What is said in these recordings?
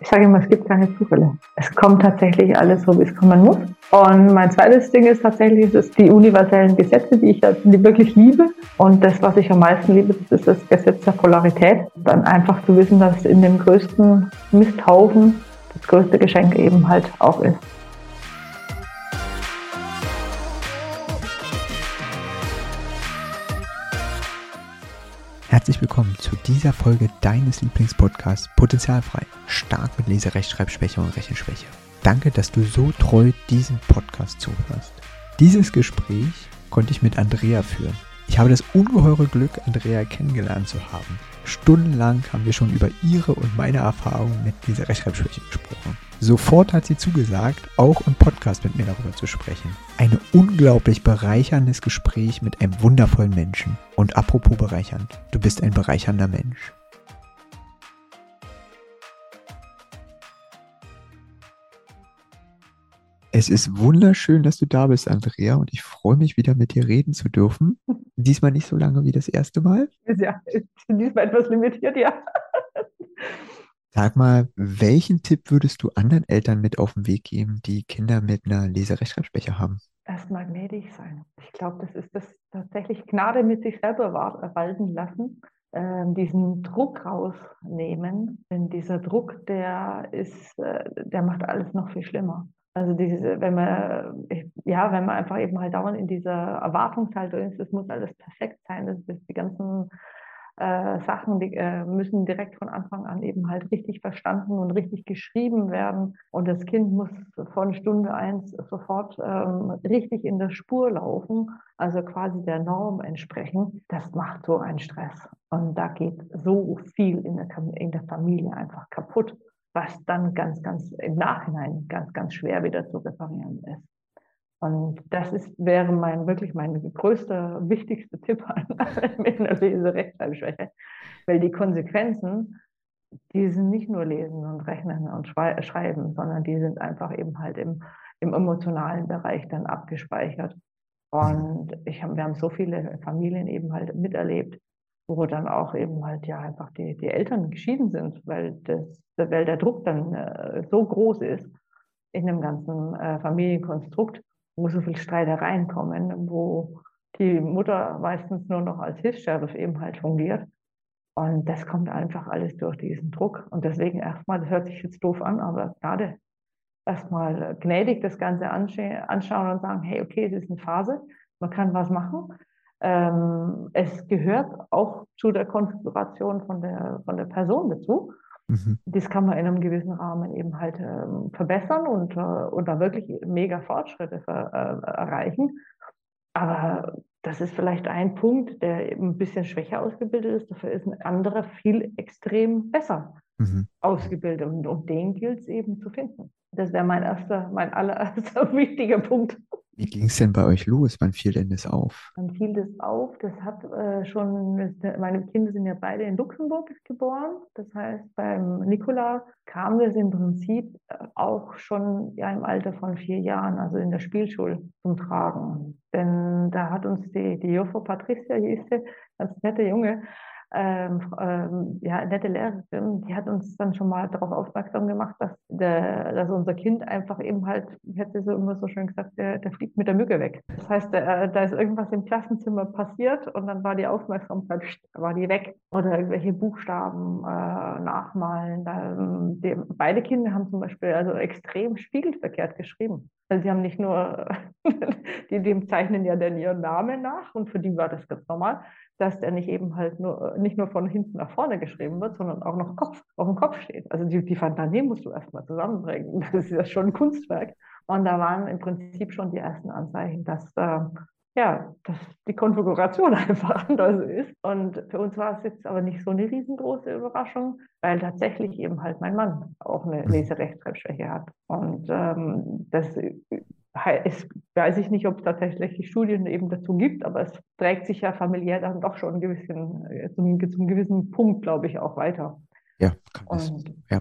Ich sage immer, es gibt keine Zufälle. Es kommt tatsächlich alles so, wie es kommen muss. Und mein zweites Ding ist tatsächlich, das die universellen Gesetze, die ich die wirklich liebe. Und das, was ich am meisten liebe, das ist das Gesetz der Polarität. Dann einfach zu wissen, dass in dem größten Misthaufen das größte Geschenk eben halt auch ist. Herzlich willkommen zu dieser Folge deines Lieblingspodcasts Potenzialfrei. Stark mit Leserechtschreibschwäche und Rechenschwäche. Danke, dass du so treu diesen Podcast zuhörst. Dieses Gespräch konnte ich mit Andrea führen. Ich habe das ungeheure Glück, Andrea kennengelernt zu haben. Stundenlang haben wir schon über ihre und meine Erfahrungen mit dieser Rechtschreibschwäche gesprochen. Sofort hat sie zugesagt, auch im Podcast mit mir darüber zu sprechen. Ein unglaublich bereicherndes Gespräch mit einem wundervollen Menschen. Und apropos bereichernd, du bist ein bereichernder Mensch. Es ist wunderschön, dass du da bist, Andrea, und ich freue mich wieder mit dir reden zu dürfen. Diesmal nicht so lange wie das erste Mal. Ja, diesmal etwas limitiert, ja. Sag mal, welchen Tipp würdest du anderen Eltern mit auf den Weg geben, die Kinder mit einer Leserechtschreibschwäche haben? Erstmal gnädig sein. Ich glaube, das ist das tatsächlich Gnade mit sich selber walten lassen, äh, diesen Druck rausnehmen. Denn dieser Druck, der ist, äh, der macht alles noch viel schlimmer. Also diese, wenn man, ja, wenn man einfach eben halt dauernd in dieser Erwartungshaltung ist, es muss alles perfekt sein, das ist die ganzen äh, Sachen, die äh, müssen direkt von Anfang an eben halt richtig verstanden und richtig geschrieben werden. Und das Kind muss von Stunde eins sofort ähm, richtig in der Spur laufen, also quasi der Norm entsprechen. Das macht so einen Stress. Und da geht so viel in der, in der Familie einfach kaputt was dann ganz, ganz im Nachhinein ganz, ganz schwer wieder zu reparieren ist. Und das ist, wäre mein, wirklich mein größter, wichtigster Tipp an mit einer Leserechtschreibschwäche. Weil die Konsequenzen, die sind nicht nur Lesen und Rechnen und Schreiben, sondern die sind einfach eben halt im, im emotionalen Bereich dann abgespeichert. Und ich hab, wir haben so viele Familien eben halt miterlebt, wo dann auch eben halt ja einfach die, die Eltern geschieden sind, weil, das, weil der Druck dann äh, so groß ist in dem ganzen äh, Familienkonstrukt, wo so viel Streitereien kommen, wo die Mutter meistens nur noch als Hilfs-Sheriff eben halt fungiert. Und das kommt einfach alles durch diesen Druck. Und deswegen erstmal, das hört sich jetzt doof an, aber gerade erstmal gnädig das Ganze anschauen und sagen, hey, okay, es ist eine Phase, man kann was machen. Ähm, es gehört auch zu der Konfiguration von der, von der Person dazu. Mhm. Das kann man in einem gewissen Rahmen eben halt ähm, verbessern und, äh, und da wirklich mega Fortschritte ver, äh, erreichen. Aber das ist vielleicht ein Punkt, der eben ein bisschen schwächer ausgebildet ist. Dafür ist ein anderer viel extrem besser mhm. ausgebildet. Und, und den gilt es eben zu finden. Das wäre mein erster, mein allererster wichtiger Punkt. Wie ging es denn bei euch los? Wann fiel denn das auf? Wann fiel das auf? Das hat äh, schon, meine Kinder sind ja beide in Luxemburg geboren. Das heißt, beim Nikola kam das im Prinzip äh, auch schon ja, im Alter von vier Jahren, also in der Spielschule, zum Tragen. Denn da hat uns die, die Jofo Patricia, hieß sie, ganz nette Junge, ähm, ähm, ja, nette Lehrerin, die hat uns dann schon mal darauf aufmerksam gemacht, dass, der, dass unser Kind einfach eben halt, hat sie so immer so schön gesagt, der, der fliegt mit der Mücke weg. Das heißt, der, da ist irgendwas im Klassenzimmer passiert und dann war die Aufmerksamkeit, war die weg. Oder irgendwelche Buchstaben äh, nachmalen. Da, ähm, die, beide Kinder haben zum Beispiel also extrem spiegelverkehrt geschrieben. Also sie haben nicht nur, die, die zeichnen ja dann ihren Namen nach und für die war das ganz normal, dass der nicht eben halt nur, nicht nur von hinten nach vorne geschrieben wird, sondern auch noch Kopf, auf dem Kopf steht. Also die, die Fantasie musst du erstmal zusammenbringen. Das ist ja schon ein Kunstwerk. Und da waren im Prinzip schon die ersten Anzeichen, dass, äh, ja, dass die Konfiguration einfach anders ist. Und für uns war es jetzt aber nicht so eine riesengroße Überraschung, weil tatsächlich eben halt mein Mann auch eine Leserechtschreibschwäche hat. Und ähm, das es weiß ich nicht, ob es tatsächlich Studien eben dazu gibt, aber es trägt sich ja familiär dann doch schon ein gewissen, äh, zum, zum gewissen Punkt, glaube ich, auch weiter. Ja, kann und, ja.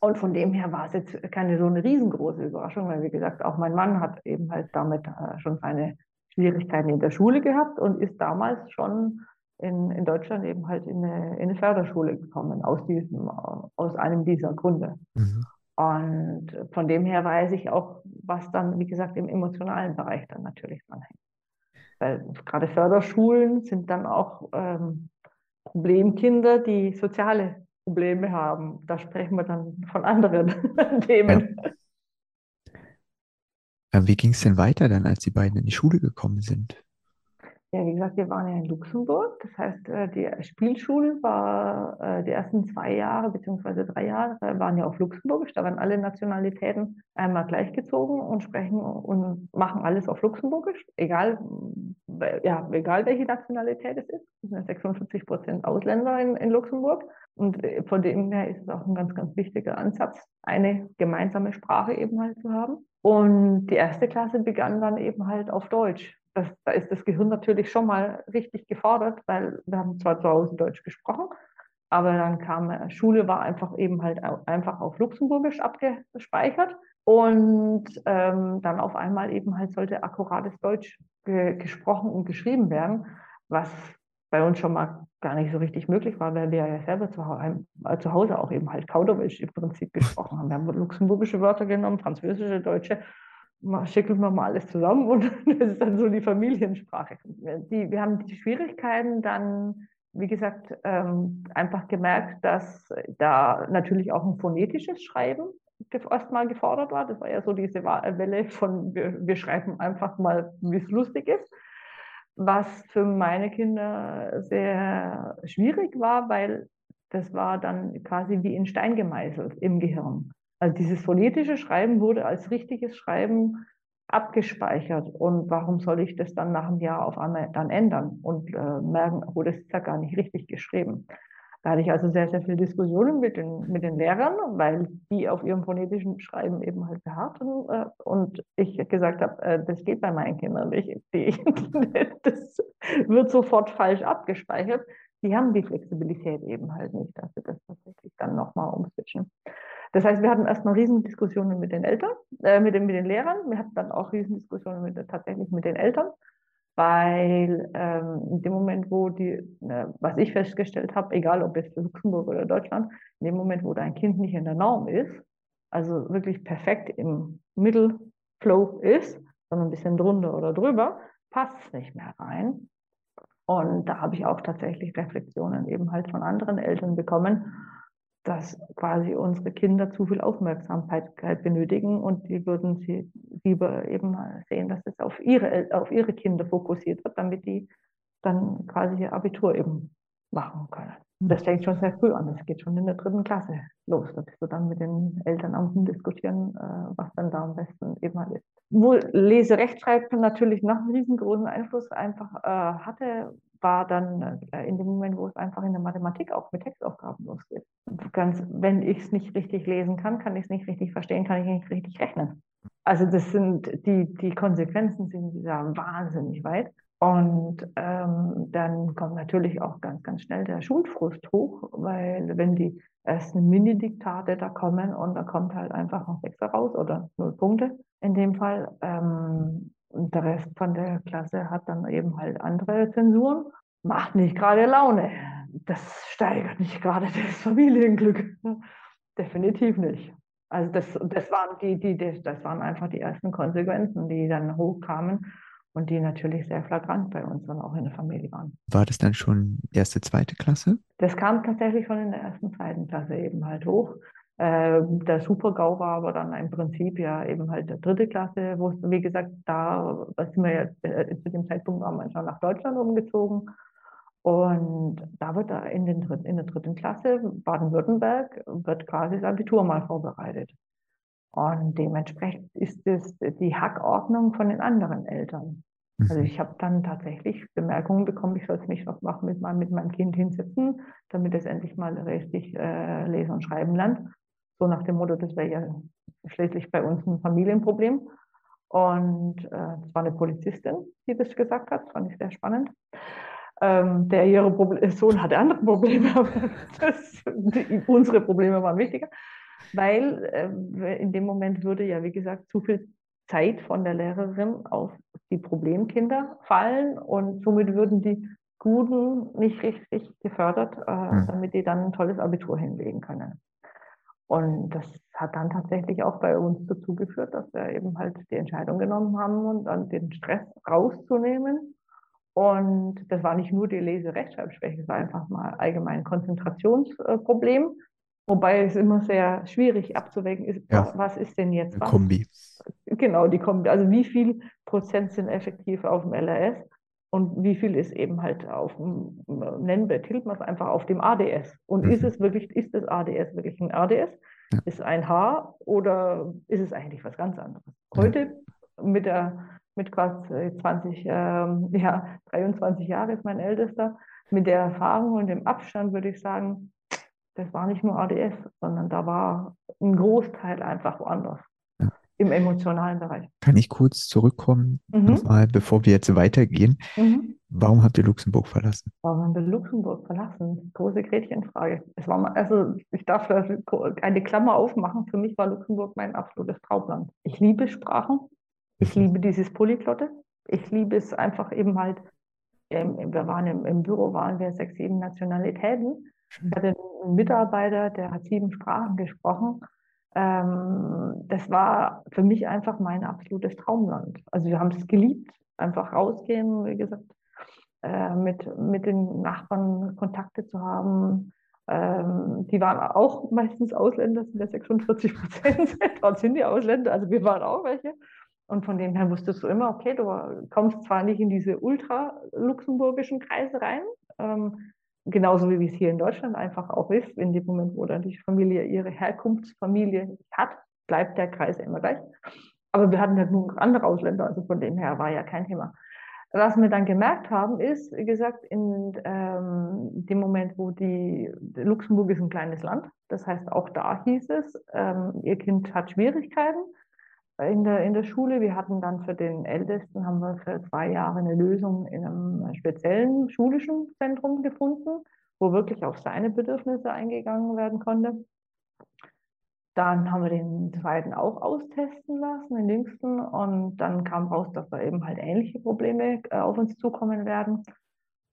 Und von dem her war es jetzt keine so eine riesengroße Überraschung, weil wie gesagt, auch mein Mann hat eben halt damit äh, schon seine Schwierigkeiten in der Schule gehabt und ist damals schon in, in Deutschland eben halt in eine, in eine Förderschule gekommen, aus, diesem, aus einem dieser Gründe. Mhm. Und von dem her weiß ich auch, was dann, wie gesagt, im emotionalen Bereich dann natürlich dranhängt. Weil gerade Förderschulen sind dann auch ähm, Problemkinder, die soziale Probleme haben. Da sprechen wir dann von anderen Themen. Ja. Äh, wie ging es denn weiter dann, als die beiden in die Schule gekommen sind? Ja, wie gesagt, wir waren ja in Luxemburg. Das heißt, äh, die Spielschule war äh, die ersten zwei Jahre beziehungsweise drei Jahre waren ja auf Luxemburgisch. Da waren alle Nationalitäten einmal gleichgezogen und sprechen und machen alles auf Luxemburgisch, egal, ja, egal welche Nationalität es ist. Es sind 46 Prozent Ausländer in, in Luxemburg. Und von dem her ist es auch ein ganz, ganz wichtiger Ansatz, eine gemeinsame Sprache eben halt zu haben. Und die erste Klasse begann dann eben halt auf Deutsch das, da ist das Gehirn natürlich schon mal richtig gefordert, weil wir haben zwar zu Hause Deutsch gesprochen, aber dann kam äh, Schule war einfach eben halt einfach auf Luxemburgisch abgespeichert und ähm, dann auf einmal eben halt sollte akkurates Deutsch ge gesprochen und geschrieben werden, was bei uns schon mal gar nicht so richtig möglich war, weil wir ja selber zu, äh, zu Hause auch eben halt Kauderwelsch im Prinzip gesprochen haben. Wir haben luxemburgische Wörter genommen, französische, deutsche schicken wir mal alles zusammen und das ist dann so die Familiensprache. Die, wir haben die Schwierigkeiten dann, wie gesagt, ähm, einfach gemerkt, dass da natürlich auch ein phonetisches Schreiben erstmal gefordert war. Das war ja so diese Welle von, wir, wir schreiben einfach mal, wie es lustig ist. Was für meine Kinder sehr schwierig war, weil das war dann quasi wie in Stein gemeißelt im Gehirn. Also dieses phonetische Schreiben wurde als richtiges Schreiben abgespeichert. Und warum soll ich das dann nach einem Jahr auf einmal dann ändern und äh, merken, oh, das ist ja gar nicht richtig geschrieben. Da hatte ich also sehr, sehr viele Diskussionen mit den, mit den Lehrern, weil die auf ihrem phonetischen Schreiben eben halt beharrten. Äh, und ich gesagt habe, äh, das geht bei meinen Kindern nicht. Das wird sofort falsch abgespeichert. Die haben die Flexibilität eben halt nicht, dass sie das tatsächlich dann nochmal umswitchen. Das heißt, wir hatten erstmal Riesendiskussionen mit den Eltern, äh, mit, den, mit den Lehrern. Wir hatten dann auch Riesendiskussionen mit, tatsächlich mit den Eltern, weil ähm, in dem Moment, wo die, äh, was ich festgestellt habe, egal ob jetzt Luxemburg oder Deutschland, in dem Moment, wo dein Kind nicht in der Norm ist, also wirklich perfekt im Mittelflow ist, sondern ein bisschen drunter oder drüber, passt es nicht mehr rein. Und da habe ich auch tatsächlich Reflexionen eben halt von anderen Eltern bekommen dass quasi unsere Kinder zu viel Aufmerksamkeit benötigen und die würden sie lieber eben sehen, dass es auf ihre, auf ihre Kinder fokussiert wird, damit die dann quasi ihr Abitur eben machen können. Mhm. Das fängt schon sehr früh an. Das geht schon in der dritten Klasse los. Da bist du dann mit den Eltern am diskutieren, äh, was dann da am besten eben halt ist. Wo Lese-Rechtschreibung natürlich noch einen riesengroßen Einfluss einfach äh, hatte, war dann äh, in dem Moment, wo es einfach in der Mathematik auch mit Textaufgaben losgeht. Ganz, wenn ich es nicht richtig lesen kann, kann ich es nicht richtig verstehen, kann ich nicht richtig rechnen. Also das sind die, die Konsequenzen sind ja wahnsinnig weit. Und ähm, dann kommt natürlich auch ganz, ganz schnell der Schulfrust hoch, weil wenn die ersten Mini-Diktate da kommen und da kommt halt einfach noch Sechser raus oder null Punkte in dem Fall, ähm, und der Rest von der Klasse hat dann eben halt andere Zensuren. Macht nicht gerade Laune. Das steigert nicht gerade das Familienglück. Definitiv nicht. Also das, das, waren die, die, das waren einfach die ersten Konsequenzen, die dann hochkamen und die natürlich sehr flagrant bei uns dann auch in der Familie waren. War das dann schon erste, zweite Klasse? Das kam tatsächlich schon in der ersten, zweiten Klasse eben halt hoch. Äh, der Super-GAU war aber dann im Prinzip ja eben halt der dritte Klasse, wo es, wie gesagt, da sind wir jetzt äh, zu dem Zeitpunkt haben wir schon nach Deutschland umgezogen. Und da wird da in, den, in der dritten Klasse Baden-Württemberg wird quasi das Abitur mal vorbereitet. Und dementsprechend ist es die Hackordnung von den anderen Eltern. Also mhm. ich habe dann tatsächlich Bemerkungen bekommen, ich soll es mich noch machen, mit, mit meinem Kind hinsetzen, damit es endlich mal richtig äh, lesen und schreiben lernt. So nach dem Motto, das wäre ja schließlich bei uns ein Familienproblem. Und äh, es war eine Polizistin, die das gesagt hat. Das fand ich sehr spannend. Ähm, der ihre Proble Sohn hatte andere Probleme, aber das, die, unsere Probleme waren wichtiger. Weil äh, in dem Moment würde ja, wie gesagt, zu viel Zeit von der Lehrerin auf die Problemkinder fallen und somit würden die Guten nicht richtig gefördert, äh, Mhm. damit die dann ein tolles Abitur hinlegen können. Und das hat dann tatsächlich auch bei uns dazu geführt, dass wir eben halt die Entscheidung genommen haben und dann den Stress rauszunehmen. Und das war nicht nur die Lese-Rechtschreibschwäche, es war einfach mal allgemein ein Konzentrationsproblem. Wobei es immer sehr schwierig abzuwägen ist, Ja. was ist denn jetzt was? Kombi. Genau, die kommen, also wie viel Prozent sind effektiv auf dem LRS und wie viel ist eben halt auf dem, nennen wir, es einfach auf dem ADS. Und Mhm. ist es wirklich, ist das ADS wirklich ein ADS? Ja. Ist ein H oder ist es eigentlich was ganz anderes? Ja. Heute mit der, mit quasi 20, ähm, ja, 23 Jahre ist mein Ältester, mit der Erfahrung und dem Abstand würde ich sagen, das war nicht nur ADS, sondern da war ein Großteil einfach woanders. Ja. Im emotionalen Bereich. Kann ich kurz zurückkommen, Mhm. nochmal, bevor wir jetzt weitergehen? Mhm. Warum habt ihr Luxemburg verlassen? Warum haben wir Luxemburg verlassen? Große Gretchenfrage. Es war mal, also ich darf da eine Klammer aufmachen. Für mich war Luxemburg mein absolutes Traumland. Ich liebe Sprachen. Ich Mhm. liebe dieses Polyglotte. Ich liebe es einfach eben halt. ähm, Wir waren im, im Büro, waren wir sechs, sieben Nationalitäten. Ich hatte einen Mitarbeiter, der hat sieben Sprachen gesprochen. Ähm, das war für mich einfach mein absolutes Traumland. Also wir haben es geliebt, einfach rausgehen, wie gesagt, äh, mit, mit den Nachbarn Kontakte zu haben. Ähm, die waren auch meistens Ausländer, sind ja 46 Prozent. Dort sind die Ausländer, also wir waren auch welche. Und von dem her wusstest du immer, okay, du kommst zwar nicht in diese ultra-luxemburgischen Kreise rein, ähm, genauso wie es hier in Deutschland einfach auch ist, in dem Moment, wo dann die Familie ihre Herkunftsfamilie hat, bleibt der Kreis immer gleich. Aber wir hatten halt nur andere Ausländer, also von dem her war ja kein Thema. Was wir dann gemerkt haben, ist, wie gesagt, in ähm, dem Moment, wo die, Luxemburg ist ein kleines Land, das heißt, auch da hieß es, ähm, ihr Kind hat Schwierigkeiten in der, in der Schule. Wir hatten dann für den Ältesten, haben wir für zwei Jahre eine Lösung in einem speziellen schulischen Zentrum gefunden, wo wirklich auf seine Bedürfnisse eingegangen werden konnte. Dann haben wir den zweiten auch austesten lassen, den jüngsten. Und dann kam raus, dass da eben halt ähnliche Probleme äh, auf uns zukommen werden.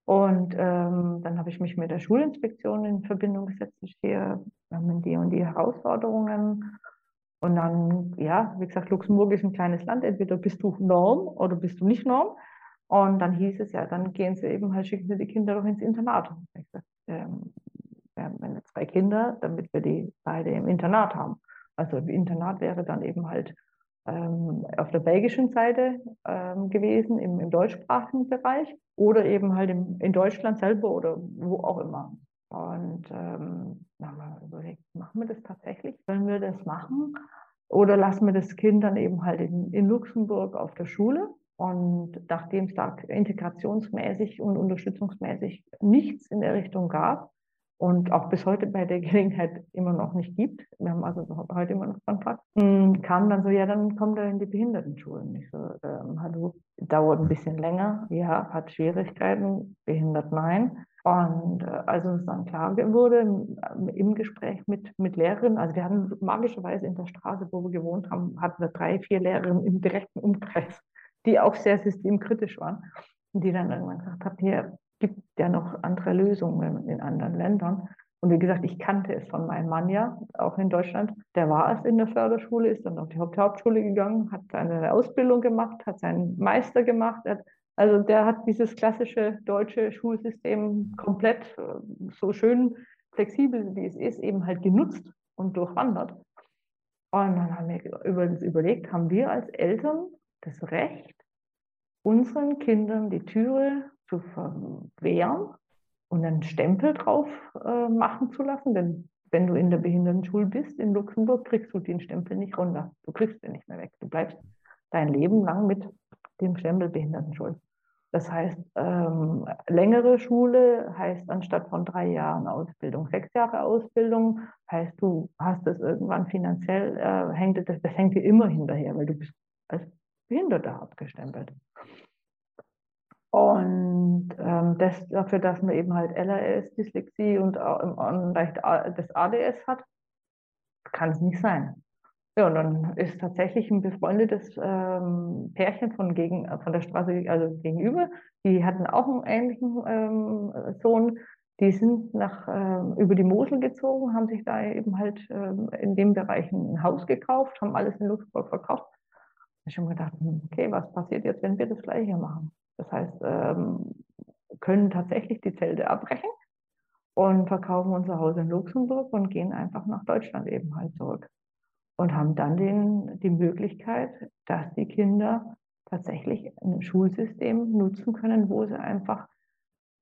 Und ähm, dann habe ich mich mit der Schulinspektion in Verbindung gesetzt. Wir haben die und die Herausforderungen. Und dann, ja, wie gesagt, Luxemburg ist ein kleines Land. Entweder bist du Norm oder bist du nicht Norm. Und dann hieß es ja, dann gehen sie eben halt, schicken sie die Kinder doch ins Internat. Ich sag, ähm, wir haben meine zwei Kinder, damit wir die beide im Internat haben. Also im Internat wäre dann eben halt ähm, auf der belgischen Seite ähm, gewesen, im, im deutschsprachigen Bereich oder eben halt im, in Deutschland selber oder wo auch immer. Und ähm, dann haben wir überlegt, machen wir das tatsächlich? Sollen wir das machen? Oder lassen wir das Kind dann eben halt in, in Luxemburg auf der Schule? Und nachdem es da integrationsmäßig und unterstützungsmäßig nichts in der Richtung gab, und auch bis heute bei der Gelegenheit immer noch nicht gibt, wir haben also heute immer noch Kontakt, hm, kam dann so, ja, dann kommt er in die Behindertenschulen. Ich so, ähm, hallo, dauert ein bisschen länger, ja, hat Schwierigkeiten, behindert nein. Und äh, als uns dann klar wurde, im, im Gespräch mit, mit Lehrerinnen, also wir hatten magischerweise in der Straße, wo wir gewohnt haben, hatten wir drei, vier Lehrerinnen im direkten Umkreis, die auch sehr systemkritisch waren, die dann irgendwann gesagt haben, hier, gibt ja noch andere Lösungen in anderen Ländern. Und wie gesagt, ich kannte es von meinem Mann ja, auch in Deutschland. Der war es in der Förderschule, ist dann auf die Haupthauptschule gegangen, hat seine Ausbildung gemacht, hat seinen Meister gemacht. Hat, also der hat dieses klassische deutsche Schulsystem komplett äh, so schön flexibel, wie es ist, eben halt genutzt und durchwandert. Und dann haben wir übrigens überlegt, haben wir als Eltern das Recht, unseren Kindern die Türe zu verwehren und einen Stempel drauf äh, machen zu lassen. Denn wenn du in der Behindertenschule bist in Luxemburg, kriegst du den Stempel nicht runter. Du kriegst den nicht mehr weg. Du bleibst dein Leben lang mit dem Stempel Behindertenschule. Das heißt, ähm, längere Schule heißt anstatt von drei Jahren Ausbildung sechs Jahre Ausbildung. Heißt, du hast das irgendwann finanziell, äh, hängt das, das hängt dir immer hinterher, weil du bist als Behinderter abgestempelt. Und ähm, das dafür, dass man eben halt LRS, Dyslexie und, und leicht das ADS hat, kann es nicht sein. Ja, und dann ist tatsächlich ein befreundetes ähm, Pärchen von, gegen, von der Straße also gegenüber, die hatten auch einen ähnlichen ähm, Sohn, die sind nach, äh, über die Mosel gezogen, haben sich da eben halt äh, in dem Bereich ein Haus gekauft, haben alles in Luxemburg verkauft. Ich habe mir gedacht, hm, okay, was passiert jetzt, wenn wir das gleiche machen? Das heißt, ähm, können tatsächlich die Zelte abbrechen und verkaufen unser Haus in Luxemburg und gehen einfach nach Deutschland eben halt zurück. Und haben dann den, die Möglichkeit, dass die Kinder tatsächlich ein Schulsystem nutzen können, wo sie einfach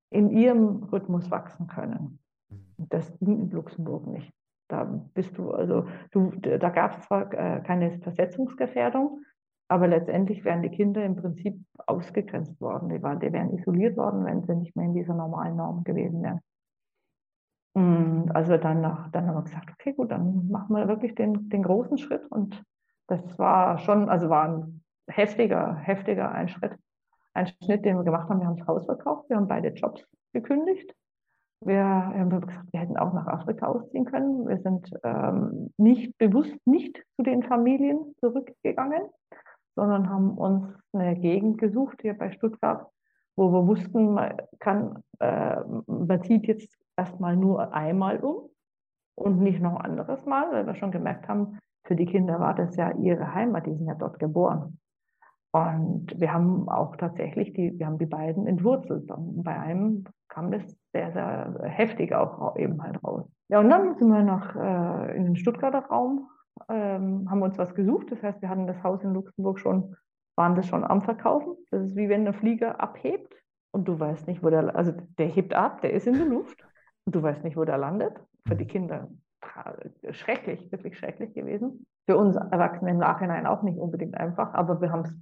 in ihrem Rhythmus wachsen können. Mhm. Das ging in Luxemburg nicht. Da bist du, also du, da gab es zwar äh, keine Versetzungsgefährdung, aber letztendlich wären die Kinder im Prinzip ausgegrenzt worden. Die, waren, die wären isoliert worden, wenn sie nicht mehr in dieser normalen Norm gewesen wären. Und also dann, nach, dann haben wir gesagt, okay, gut, dann machen wir wirklich den, den großen Schritt. Und das war schon, also war ein heftiger, heftiger Einschritt, ein Schnitt, den wir gemacht haben. Wir haben das Haus verkauft, wir haben beide Jobs gekündigt. Wir haben gesagt, wir hätten auch nach Afrika ausziehen können. Wir sind ähm, nicht bewusst nicht zu den Familien zurückgegangen, sondern haben uns eine Gegend gesucht hier bei Stuttgart, wo wir wussten, man, kann, äh, man zieht jetzt erstmal nur einmal um und nicht noch ein anderes Mal, weil wir schon gemerkt haben, für die Kinder war das ja ihre Heimat, die sind ja dort geboren. Und wir haben auch tatsächlich die, wir haben die beiden entwurzelt. Und bei einem kam das sehr, sehr heftig auch eben halt raus. Ja, und dann sind wir noch äh, in den Stuttgarter Raum ähm, haben uns was gesucht. Das heißt, wir hatten das Haus in Luxemburg schon, waren das schon am Verkaufen. Das ist wie wenn der Flieger abhebt und du weißt nicht, wo der, also der hebt ab, der ist in der Luft und du weißt nicht, wo der landet. Für die Kinder schrecklich, wirklich schrecklich gewesen. Für uns Erwachsene im Nachhinein auch nicht unbedingt einfach, aber wir haben es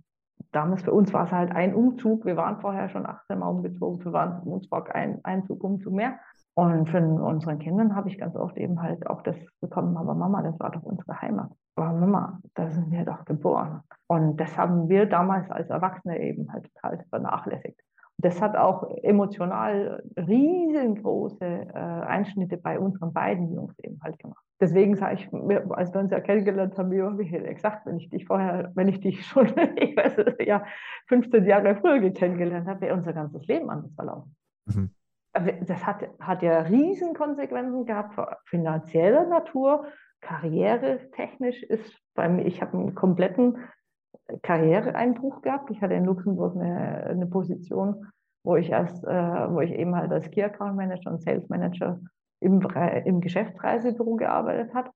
damals, für uns war es halt ein Umzug. Wir waren vorher schon 18 Mal umgezogen, für uns war ein Einzug, Umzug mehr. Und von unseren Kindern habe ich ganz oft eben halt auch das bekommen, aber Mama, das war doch unsere Heimat. Aber Mama, da sind wir doch geboren. Und das haben wir damals als Erwachsene eben halt total vernachlässigt. Das hat auch emotional riesengroße äh, Einschnitte bei unseren beiden Jungs eben halt gemacht. Deswegen sage ich, als wir uns ja kennengelernt haben, wie habe ich gesagt, wenn ich dich vorher, wenn ich dich schon, ich weiß es ja, 15 Jahre früher kennengelernt habe, wäre unser ganzes Leben anders verlaufen. Mhm das hat, hat ja riesen Konsequenzen gehabt, finanzieller Natur, karrieretechnisch ist bei mir, ich habe einen kompletten Karriereeinbruch gehabt. Ich hatte in Luxemburg eine, eine Position, wo ich erst, äh, wo ich eben halt als Key Account Manager und Sales Manager im, im Geschäftsreisebüro gearbeitet habe.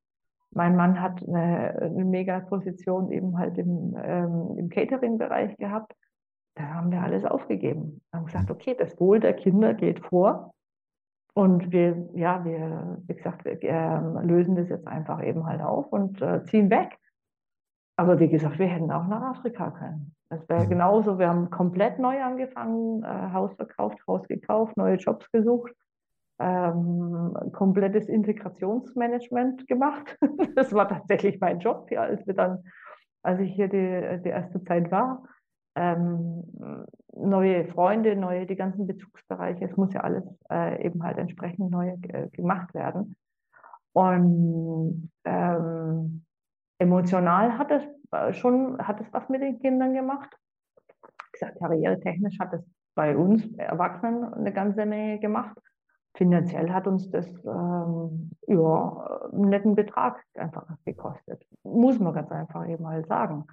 Mein Mann hat eine, eine Mega-Position eben halt im, ähm, im Catering-Bereich gehabt da haben wir alles aufgegeben. Wir haben gesagt, mhm. okay, das Wohl der Kinder geht vor. Und wir, ja, wir, wie gesagt, wir äh, lösen das jetzt einfach eben halt auf und äh, ziehen weg. Aber wie gesagt, wir hätten auch nach Afrika können. Das wäre genauso. Wir haben komplett neu angefangen, äh, Haus verkauft, Haus gekauft, neue Jobs gesucht, ähm, komplettes Integrationsmanagement gemacht. das war tatsächlich mein Job, hier, als wir dann, als ich hier die, die erste Zeit war ähm, neue Freunde, neue, die ganzen Bezugsbereiche. Es muss ja alles äh, eben halt entsprechend neu äh, gemacht werden. Und ähm, emotional hat es äh, schon, hat es was mit den Kindern gemacht. Gesagt, karrieretechnisch hat es bei uns Erwachsenen eine ganze Menge gemacht. Finanziell hat uns das ähm, ja, einen netten Betrag einfach gekostet. Muss man ganz einfach eben mal sagen.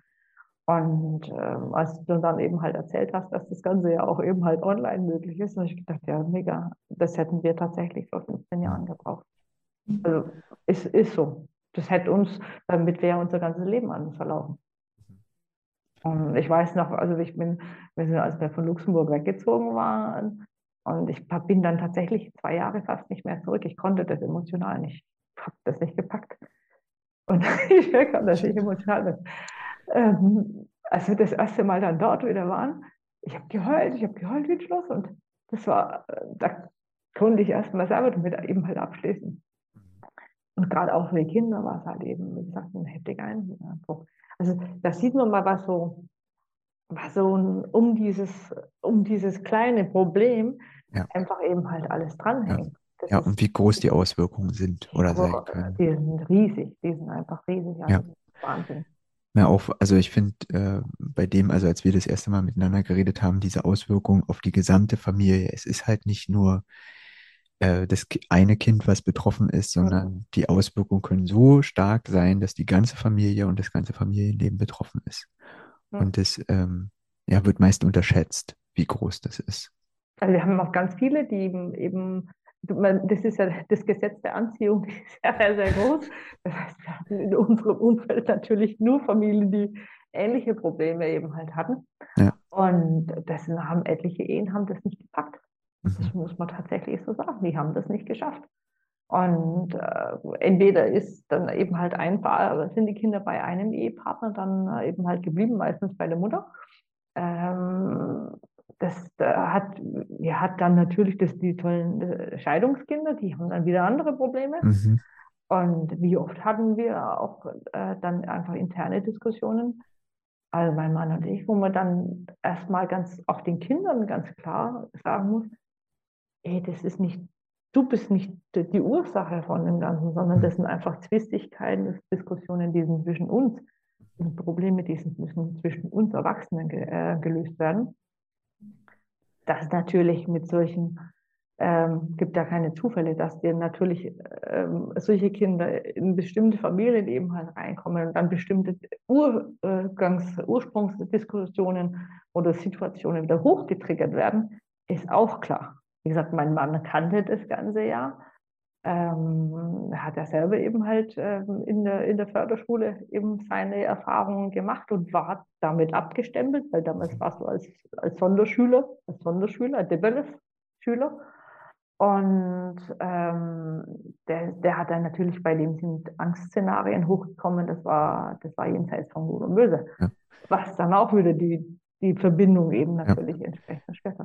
Und ähm, als du dann eben halt erzählt hast, dass das Ganze ja auch eben halt online möglich ist, habe ich gedacht, ja, mega, das hätten wir tatsächlich vor 15 Jahren gebraucht. Mhm. Also es ist so. Das hätte uns, damit wäre unser ganzes Leben anders verlaufen. Und ich weiß noch, also ich bin, wir sind, als wir von Luxemburg weggezogen waren, und ich bin dann tatsächlich zwei Jahre fast nicht mehr zurück. Ich konnte das emotional nicht. Ich habe das nicht gepackt. Und ich merke, dass ich emotional bin ähm, als wir das erste Mal dann dort wieder waren, ich habe geheult, ich habe geheult wie ein Schloss und das war, äh, da konnte ich erst mal selber damit eben halt abschließen. Gerade auch für die Kinder war es halt eben, wie gesagt, ein heftiger Eindruck. Also da sieht man mal, was so, was so ein, um, dieses, um dieses kleine Problem ja. einfach eben halt alles dranhängt. Ja. ja, und wie groß die Auswirkungen sind oder sein können. Die sind riesig, die sind einfach riesig. Ja. Wahnsinn. Ja, auch, also ich finde, äh, bei dem, also als wir das erste Mal miteinander geredet haben, diese Auswirkung auf die gesamte Familie, es ist halt nicht nur äh, das eine Kind, was betroffen ist, sondern die Auswirkungen können so stark sein, dass die ganze Familie und das ganze Familienleben betroffen ist. Ja. Und das ähm, ja, wird meist unterschätzt, wie groß das ist. Also wir haben auch ganz viele, die eben, eben das ist ja das Gesetz der Anziehung, ist ja sehr, sehr groß. Das heißt, wir hatten in unserem Umfeld natürlich nur Familien, die ähnliche Probleme eben halt hatten. Ja. Und dessen haben etliche Ehen haben das nicht gepackt. Das mhm. muss man tatsächlich so sagen. Die haben das nicht geschafft. Und äh, entweder ist dann eben halt ein Paar, sind die Kinder bei einem Ehepartner dann eben halt geblieben, meistens bei der Mutter. Ähm, das äh, hat, ja, hat dann natürlich das, die tollen äh, Scheidungskinder, die haben dann wieder andere Probleme. Mhm. Und wie oft hatten wir auch äh, dann einfach interne Diskussionen, also mein Mann und ich, wo man dann erstmal ganz auch den Kindern ganz klar sagen muss, ey, das ist nicht, du bist nicht die Ursache von dem Ganzen, sondern das sind einfach Zwistigkeiten, Diskussionen, die sind zwischen uns, die Probleme, die müssen zwischen uns Erwachsenen ge äh, gelöst werden. Das natürlich mit solchen, ähm, gibt ja keine Zufälle, dass dir natürlich ähm, solche Kinder in bestimmte Familien eben halt reinkommen und dann bestimmte Urgangs, Ursprungsdiskussionen oder Situationen wieder hochgetriggert werden, ist auch klar. Wie gesagt, mein Mann kannte das ganze ja. Ähm, hat er selber eben halt ähm, in, der, in der Förderschule eben seine Erfahrungen gemacht und war damit abgestempelt, weil damals warst du als, als Sonderschüler, als Sonderschüler, Debeles-Schüler. Und ähm, der, der hat dann natürlich, bei dem sind Angstszenarien hochgekommen, das war, das war jenseits von Gut und Böse. Ja. Was dann auch wieder die, die Verbindung eben natürlich ja. entsprechend erschwert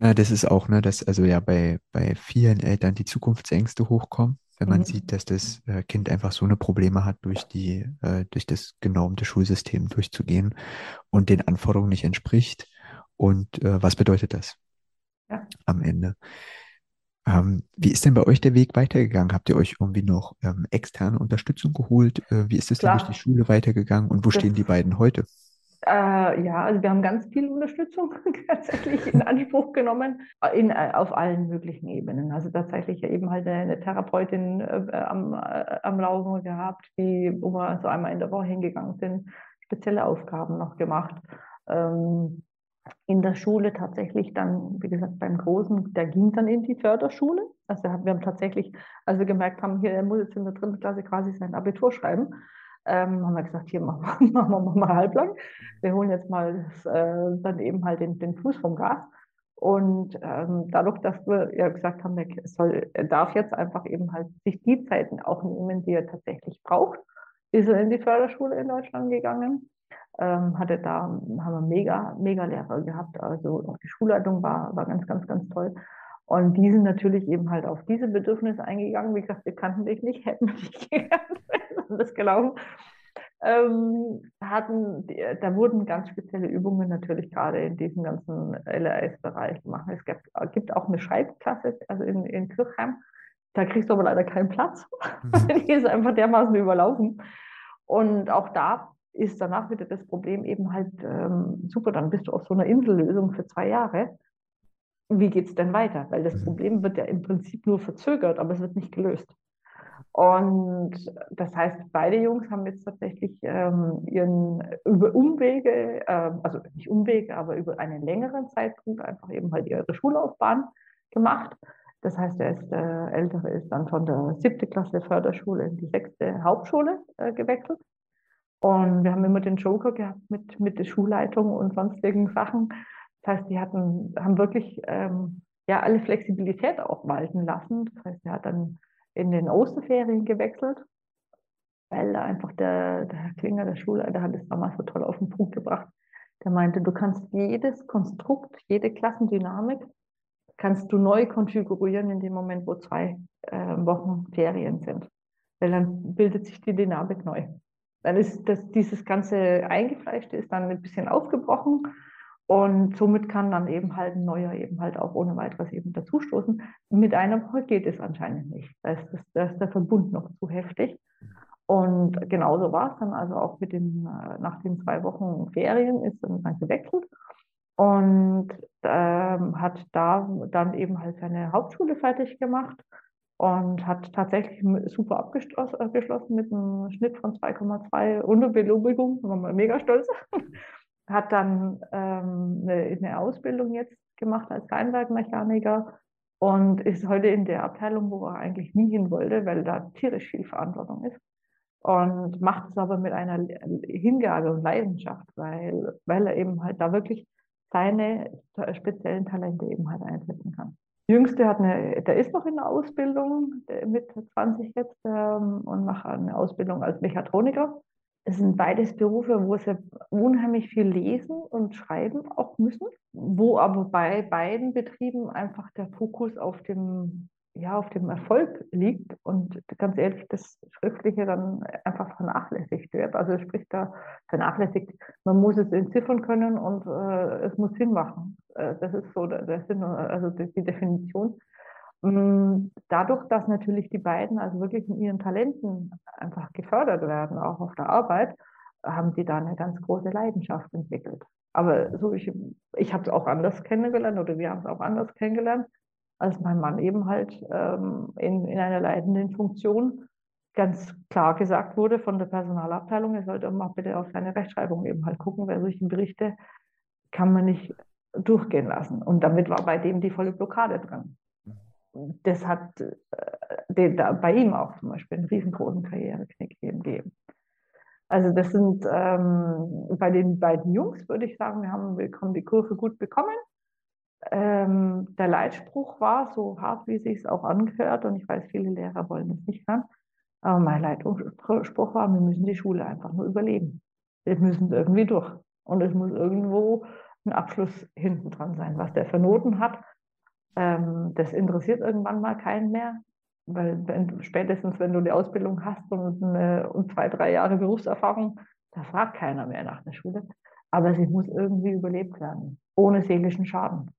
ja, das ist auch, ne, dass also ja bei, bei vielen Eltern die Zukunftsängste hochkommen, wenn man mhm. sieht, dass das äh, Kind einfach so eine Probleme hat, durch die, äh, durch das genormte Schulsystem durchzugehen und den Anforderungen nicht entspricht. Und äh, was bedeutet das ja. am Ende? Ähm, wie ist denn bei euch der Weg weitergegangen? Habt ihr euch irgendwie noch ähm, externe Unterstützung geholt? Äh, wie ist es denn durch die Schule weitergegangen und wo das, stehen die beiden heute? Äh, ja, also wir haben ganz viel Unterstützung tatsächlich in Anspruch genommen, in, äh, auf allen möglichen Ebenen. Also tatsächlich eben halt eine, eine Therapeutin äh, am, äh, am Laufen gehabt, die, wo wir so einmal in der Woche hingegangen sind, spezielle Aufgaben noch gemacht. Ähm, in der Schule tatsächlich dann, wie gesagt, beim Großen, der ging dann in die Förderschule. Also wir haben tatsächlich, als wir gemerkt haben, hier, er muss jetzt in der dritten Klasse quasi sein Abitur schreiben, ähm, haben wir gesagt, hier machen wir, machen wir mal halblang. Wir holen jetzt mal das, äh, dann eben halt den, den Fuß vom Gas. Und ähm, dadurch, dass wir ja gesagt haben, er, soll, er darf jetzt einfach eben halt sich die Zeiten auch nehmen, die er tatsächlich braucht, ist er in die Förderschule in Deutschland gegangen. Ähm, hatte da, haben wir mega, mega Lehrer gehabt. Also auch die Schulleitung war, war ganz, ganz, ganz toll. Und die sind natürlich eben halt auf diese Bedürfnisse eingegangen. Wie gesagt, wir kannten dich nicht, hätten wir nicht gekannt, das gelaufen. Ähm, hatten, da wurden ganz spezielle Übungen natürlich gerade in diesem ganzen LRS-Bereich gemacht. Es gibt, gibt, auch eine Schreibklasse, also in, in Kirchheim. Da kriegst du aber leider keinen Platz. Mhm. Die ist einfach dermaßen überlaufen. Und auch da ist danach wieder das Problem eben halt ähm, super, dann bist du auf so einer Insellösung für zwei Jahre wie geht es denn weiter? Weil das mhm. Problem wird ja im Prinzip nur verzögert, aber es wird nicht gelöst. Und das heißt, beide Jungs haben jetzt tatsächlich ähm, ihren über Umwege, äh, also nicht Umwege, aber über einen längeren Zeitpunkt einfach eben halt ihre Schullaufbahn gemacht. Das heißt, der, ist, der Ältere ist dann von der siebten Klasse Förderschule in die sechste Hauptschule äh, gewechselt. Und wir haben immer den Joker gehabt mit, mit der Schulleitung und sonstigen Sachen das heißt, die hatten, haben wirklich ähm, ja alle Flexibilität auch walten lassen. Das heißt, er hat dann in den Osterferien gewechselt, weil da einfach der, der Herr Klinger, der Schulleiter, hat es damals so toll auf den Punkt gebracht. Der meinte, du kannst jedes Konstrukt, jede Klassendynamik, kannst du neu konfigurieren in dem Moment, wo zwei äh, Wochen Ferien sind. Weil dann bildet sich die Dynamik neu. Dann ist das, dieses ganze Eingefleischte ist dann ein bisschen aufgebrochen und somit kann dann eben halt ein neuer eben halt auch ohne weiteres eben dazustoßen. Mit einer Woche geht es anscheinend nicht. Da ist, das, da ist der Verbund noch zu heftig. Und genauso war es dann also auch mit den, äh, nach den zwei Wochen Ferien ist dann, dann gewechselt und ähm, hat da dann eben halt seine Hauptschule fertig gemacht und hat tatsächlich super abgeschlossen mit einem Schnitt von 2,2 ohne Belobigung, war mal mega stolz. Hat dann ähm, eine, eine, Ausbildung jetzt gemacht als Kleinwerkmechaniker und ist heute in der Abteilung, wo er eigentlich nie hin wollte, weil da tierisch viel Verantwortung ist. Und macht es aber mit einer Hingabe und Leidenschaft, weil, weil er eben halt da wirklich seine speziellen Talente eben halt einsetzen kann. Jüngste hat eine, der ist noch in der Ausbildung mit 20 jetzt ähm, und macht eine Ausbildung als Mechatroniker. Es sind beides Berufe, wo sie unheimlich viel lesen und schreiben auch müssen, wo aber bei beiden Betrieben einfach der Fokus auf dem ja, auf dem Erfolg liegt und ganz ehrlich, das Schriftliche dann einfach vernachlässigt wird. Also sprich da vernachlässigt, man muss es entziffern können und äh, es muss Sinn machen. Äh, das ist so der Sinn, also die Definition. Mm, dadurch, dass natürlich die beiden also wirklich in ihren Talenten einfach gefördert werden, auch auf der Arbeit, haben sie da eine ganz große Leidenschaft entwickelt. Aber so ich, ich habe es auch anders kennengelernt oder wir haben es auch anders kennengelernt als mein Mann eben halt ähm, in, in einer leitenden Funktion ganz klar gesagt wurde von der Personalabteilung, er sollte mal bitte auf seine Rechtschreibung eben halt gucken, weil solche Berichte kann man nicht durchgehen lassen. Und damit war bei dem die volle Blockade drin. Das hat äh, den, da, bei ihm auch zum Beispiel einen riesengroßen Karriereknick gegeben. Also das sind ähm, bei den beiden Jungs, würde ich sagen, wir haben, haben die Kurve gut bekommen ähm, der Leitspruch war, so hart wie es sich auch angehört, und ich weiß, viele Lehrer wollen es nicht hören, aber mein Leitspruch war, wir müssen die Schule einfach nur überleben. Wir müssen irgendwie durch. Und es muss irgendwo ein Abschluss hinten dran sein. Was der für Noten hat, ähm, das interessiert irgendwann mal keinen mehr. Weil wenn, spätestens, wenn du die Ausbildung hast und, eine, und zwei, drei Jahre Berufserfahrung, da fragt keiner mehr nach der Schule. Aber sie muss irgendwie überlebt werden, ohne seelischen Schaden.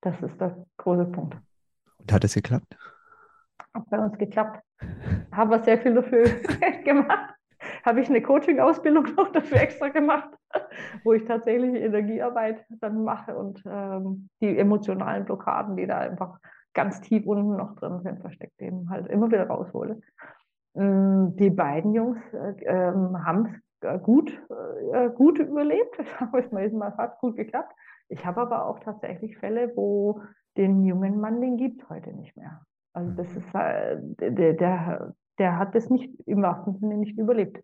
Das ist der große Punkt. Und hat es geklappt? Hat bei uns geklappt. Haben wir sehr viel dafür gemacht. Habe ich eine Coaching-Ausbildung noch dafür extra gemacht, wo ich tatsächlich Energiearbeit dann mache und ähm, die emotionalen Blockaden, die da einfach ganz tief unten noch drin sind, versteckt eben halt immer wieder raushole. Ähm, die beiden Jungs äh, haben es gut, äh, gut überlebt. Das haben wir mal fast gut geklappt. Ich habe aber auch tatsächlich Fälle, wo den jungen Mann, den gibt es heute nicht mehr. Also das mhm. ist, äh, der, der, der hat das nicht im wahrsten Sinne nicht überlebt,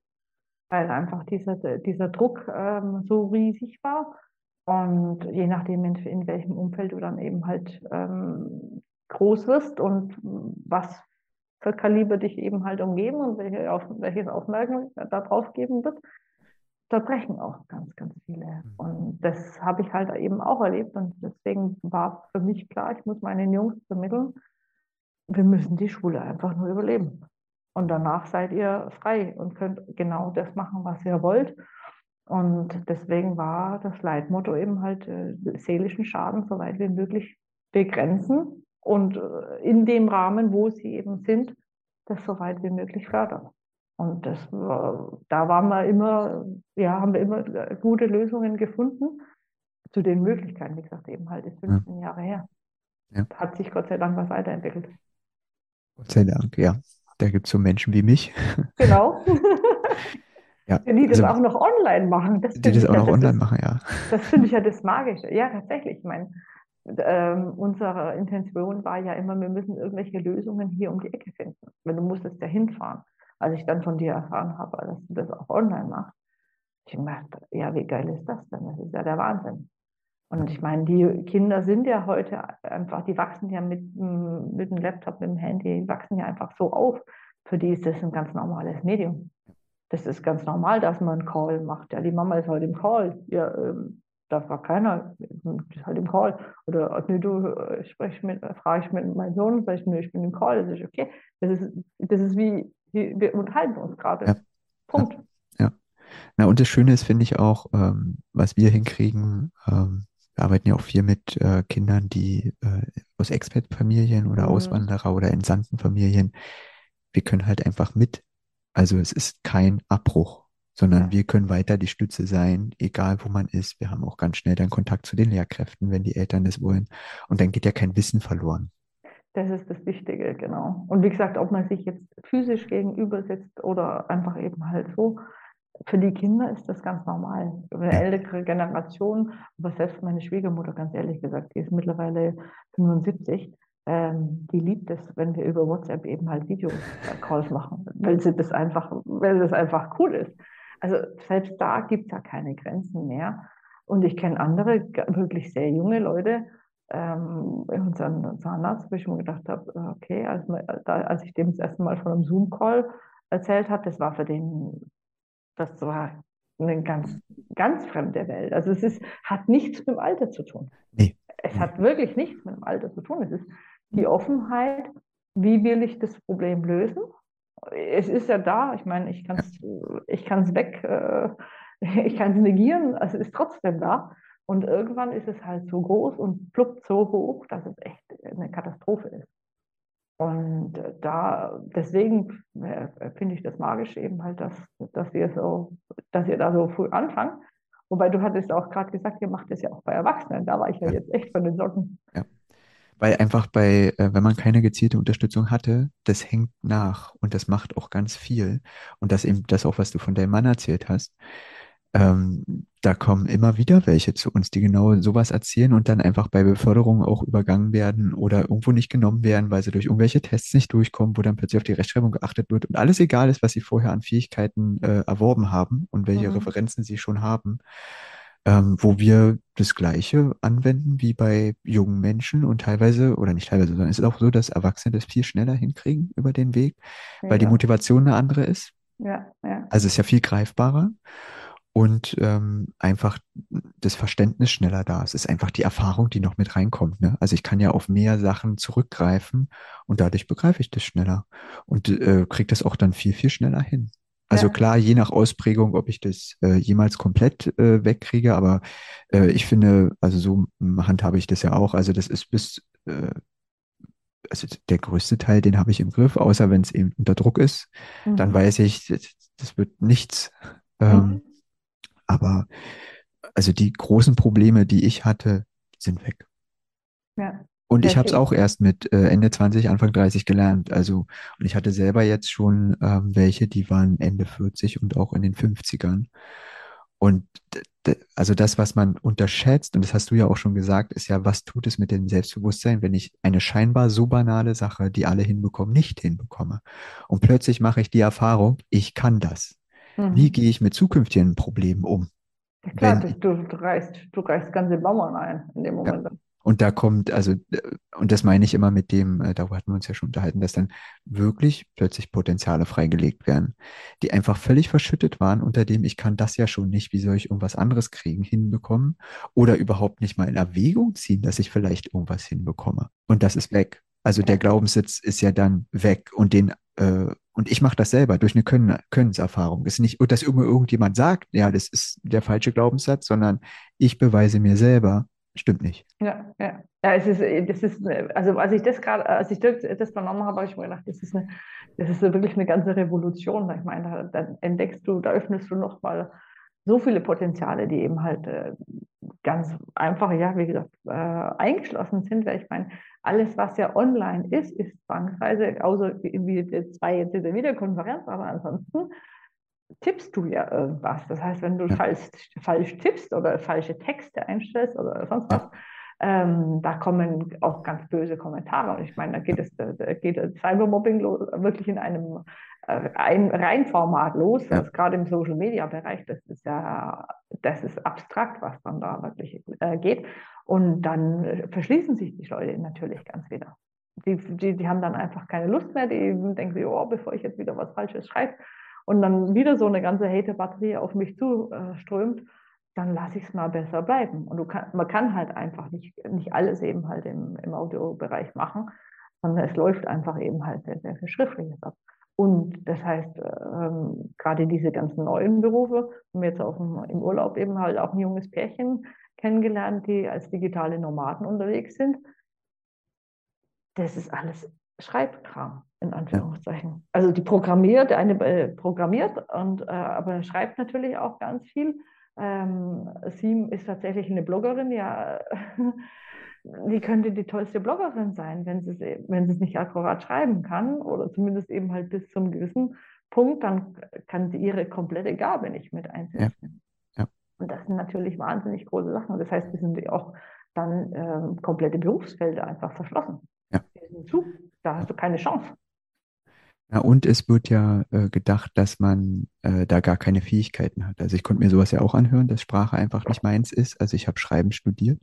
weil einfach dieser, dieser Druck ähm, so riesig war. Und je nachdem, in, in, welchem Umfeld du dann eben halt ähm, groß wirst und was für Kaliber dich eben halt umgeben und welche auf, welches Aufmerksamkeit da drauf geben wird, da brechen auch ganz, ganz viele. Mhm. Und das habe ich halt eben auch erlebt. Und deswegen war für mich klar, ich muss meinen Jungs vermitteln, wir müssen die Schule einfach nur überleben. Und danach seid ihr frei und könnt genau das machen, was ihr wollt. Und deswegen war das Leitmotto eben halt äh, seelischen Schaden so weit wie möglich begrenzen und äh, in dem Rahmen, wo sie eben sind, das so weit wie möglich fördern. Und das da waren wir immer, ja, haben wir immer gute Lösungen gefunden zu den Möglichkeiten. Wie gesagt, eben halt ist 15 ja. Jahre her. Ja. Hat sich Gott sei Dank was weiterentwickelt. Gott sei Dank, ja. Da gibt es so Menschen wie mich. Genau. ja, die das also, auch noch online machen. Das die das auch noch online das, machen, ja. Das finde ich ja das Magische. Ja, tatsächlich. Ich meine, ähm, unsere Intention war ja immer, wir müssen irgendwelche Lösungen hier um die Ecke finden. Weil du musst jetzt ja hinfahren als ich dann von dir erfahren habe, dass du das auch online machst, ich gedacht, ja, wie geil ist das denn? Das ist ja der Wahnsinn. Und ich meine, die Kinder sind ja heute einfach, die wachsen ja mit, mit dem Laptop, mit dem Handy, die wachsen ja einfach so auf. Für die ist das ein ganz normales Medium. Das ist ganz normal, dass man einen Call macht. Ja, die Mama ist halt im Call. Ja, ähm, da war keiner, ist halt im Call. Oder nee, du äh, sprich mit, frage ich mit meinem Sohn, sag ich, nee, ich bin im Call, das ist okay. Das ist, das ist wie wir unterhalten uns gerade. Ja. Punkt. Ja. ja. Na, und das Schöne ist, finde ich auch, ähm, was wir hinkriegen, ähm, wir arbeiten ja auch viel mit äh, Kindern, die äh, aus Expat-Familien oder mhm. Auswanderer oder entsandten Familien, wir können halt einfach mit Also es ist kein Abbruch, sondern Ja. wir können weiter die Stütze sein, egal wo man ist. Wir haben auch ganz schnell dann Kontakt zu den Lehrkräften, wenn die Eltern das wollen. Und dann geht ja kein Wissen verloren. Das ist das Wichtige, genau. Und wie gesagt, ob man sich jetzt physisch gegenüber sitzt oder einfach eben halt so, für die Kinder ist das ganz normal. Eine ältere Generation, aber selbst meine Schwiegermutter, ganz ehrlich gesagt, die ist mittlerweile 75, ähm, die liebt es, wenn wir über WhatsApp eben halt Videocalls machen, weil sie das einfach, weil das einfach cool ist. Also selbst da gibt es ja keine Grenzen mehr. Und ich kenne andere, wirklich sehr junge Leute, ähm, unseren Zahnarzt, wo ich mir gedacht habe, äh, okay, als, als ich dem das erste Mal von einem Zoom-Call erzählt habe, das war für den, das war eine ganz, ganz fremde Welt. Also es ist, hat nichts mit dem Alter zu tun. Nee. Es Nee. hat wirklich nichts mit dem Alter zu tun. Es ist die Offenheit, wie will ich das Problem lösen? Es ist ja da, ich meine, ich kann es ich kann's weg, äh, ich kann es negieren, also es ist trotzdem da. Und irgendwann ist es halt so groß und pluppt so hoch, dass es echt eine Katastrophe ist. Und da, deswegen äh, finde ich das magisch eben halt, dass, dass ihr so, dass ihr da so früh anfangt. Wobei du hattest auch gerade gesagt, ihr macht das ja auch bei Erwachsenen. Da war ich ja Ja. jetzt echt von den Socken. Weil einfach bei, äh, wenn man keine gezielte Unterstützung hatte, das hängt nach und das macht auch ganz viel. Und das eben, das auch, was du von deinem Mann erzählt hast, ähm, da kommen immer wieder welche zu uns, die genau sowas erzählen und dann einfach bei Beförderung auch übergangen werden oder irgendwo nicht genommen werden, weil sie durch irgendwelche Tests nicht durchkommen, wo dann plötzlich auf die Rechtschreibung geachtet wird und alles egal ist, was sie vorher an Fähigkeiten äh, erworben haben und welche Mhm. Referenzen sie schon haben ähm, wo wir das Gleiche anwenden wie bei jungen Menschen und teilweise, oder nicht teilweise, sondern es ist auch so, dass Erwachsene das viel schneller hinkriegen über den Weg, weil die Ja, Motivation eine andere ist. ja, ja. Also es ist ja viel greifbarer und ähm, einfach das Verständnis schneller da. Es ist einfach die Erfahrung, die noch mit reinkommt. Ne? Also ich kann ja auf mehr Sachen zurückgreifen und dadurch begreife ich das schneller und äh, kriege das auch dann viel, viel schneller hin. Also Ja. klar, je nach Ausprägung, ob ich das äh, jemals komplett äh, wegkriege, aber äh, ich finde, also so handhabe ich das ja auch. Also das ist bis, äh, also der größte Teil, den habe ich im Griff, außer wenn es eben unter Druck ist, dann Mhm. weiß ich, das, das wird nichts. Ähm, Mhm. Aber also die großen Probleme, die ich hatte, sind weg. Ja. Und ich habe es auch erst mit äh, Ende 20, Anfang 30 gelernt. Also, und ich hatte selber jetzt schon ähm, welche, die waren Ende 40 und auch in den 50ern. Und also das, was man unterschätzt, und das hast du ja auch schon gesagt, ist ja, was tut es mit dem Selbstbewusstsein, wenn ich eine scheinbar so banale Sache, die alle hinbekommen, nicht hinbekomme. Und plötzlich mache ich die Erfahrung, ich kann das. Wie Mhm. gehe ich mit zukünftigen Problemen um? Ja, klar, wenn- du, du, reißt, du reißt ganze Bauern ein in dem Ja. Moment. Und da kommt, also, äh, und das meine ich immer mit dem, äh, darüber hatten wir uns ja schon unterhalten, dass dann wirklich plötzlich Potenziale freigelegt werden, die einfach völlig verschüttet waren, unter dem ich kann das ja schon nicht, wie soll ich irgendwas anderes kriegen, hinbekommen oder überhaupt nicht mal in Erwägung ziehen, dass ich vielleicht irgendwas hinbekomme. Und das ist weg. Also der Ja. Glaubenssitz ist ja dann weg und den, äh, und ich mache das selber durch eine Können, Könnenserfahrung. Es ist nicht, dass irgendwo irgendjemand sagt, ja, das ist der falsche Glaubenssatz, sondern ich beweise mir selber, stimmt nicht. Ja, ja. Ja, es ist, das ist, also als ich das gerade, als ich das das vernommen habe, habe ich mir gedacht, das ist eine, das ist wirklich eine ganze Revolution. Ich meine, da, da entdeckst du, da öffnest du nochmal so viele Potenziale, die eben halt äh, ganz einfach, ja, wie gesagt, äh, eingeschlossen sind. Weil ich meine, alles, was ja online ist, ist zwangsweise, außer wie zwei jetzt in der Videokonferenz, aber ansonsten tippst du ja irgendwas. Das heißt, wenn du Ja. falsch, falsch tippst oder falsche Texte einstellst oder sonst Ja. was, ähm, da kommen auch ganz böse Kommentare. Und ich meine, da geht es, da geht Cybermobbing lo- wirklich in einem äh, ein Reinformat los. Ja. Also gerade im Social Media Bereich, das ist ja, das ist abstrakt, was dann da wirklich äh, geht. Und dann äh, verschließen sich die Leute natürlich ganz wieder. Die, die, die haben dann einfach keine Lust mehr, die denken sich, oh, bevor ich jetzt wieder was Falsches schreibe und dann wieder so eine ganze Hater-Batterie auf mich zuströmt, dann lasse ich es mal besser bleiben. Und kann, man kann halt einfach nicht, nicht alles eben halt im, im Audiobereich machen, sondern es läuft einfach eben halt sehr, sehr viel Schriftliches ab. Und das heißt, ähm, gerade diese ganzen neuen Berufe, haben wir jetzt auf dem, im Urlaub eben halt auch ein junges Pärchen kennengelernt, die als digitale Nomaden unterwegs sind. Das ist alles Schreibkram, in Anführungszeichen. Ja. Also die programmiert, eine äh, programmiert, und, äh, aber schreibt natürlich auch ganz viel. Ähm, sie ist tatsächlich eine Bloggerin, ja. die könnte die tollste Bloggerin sein, wenn sie, es, wenn sie es nicht akkurat schreiben kann oder zumindest eben halt bis zum gewissen Punkt, dann kann sie ihre komplette Gabe nicht mit einsetzen. Ja. Und das sind natürlich wahnsinnig große Sachen. Das heißt, wir sind auch dann äh, komplette Berufsfelder einfach verschlossen. Ja. Zu, da hast du keine Chance. Ja, und es wird ja äh, gedacht, dass man äh, da gar keine Fähigkeiten hat. Also ich konnte mir sowas ja auch anhören, dass Sprache einfach nicht meins ist. Also ich habe Schreiben studiert.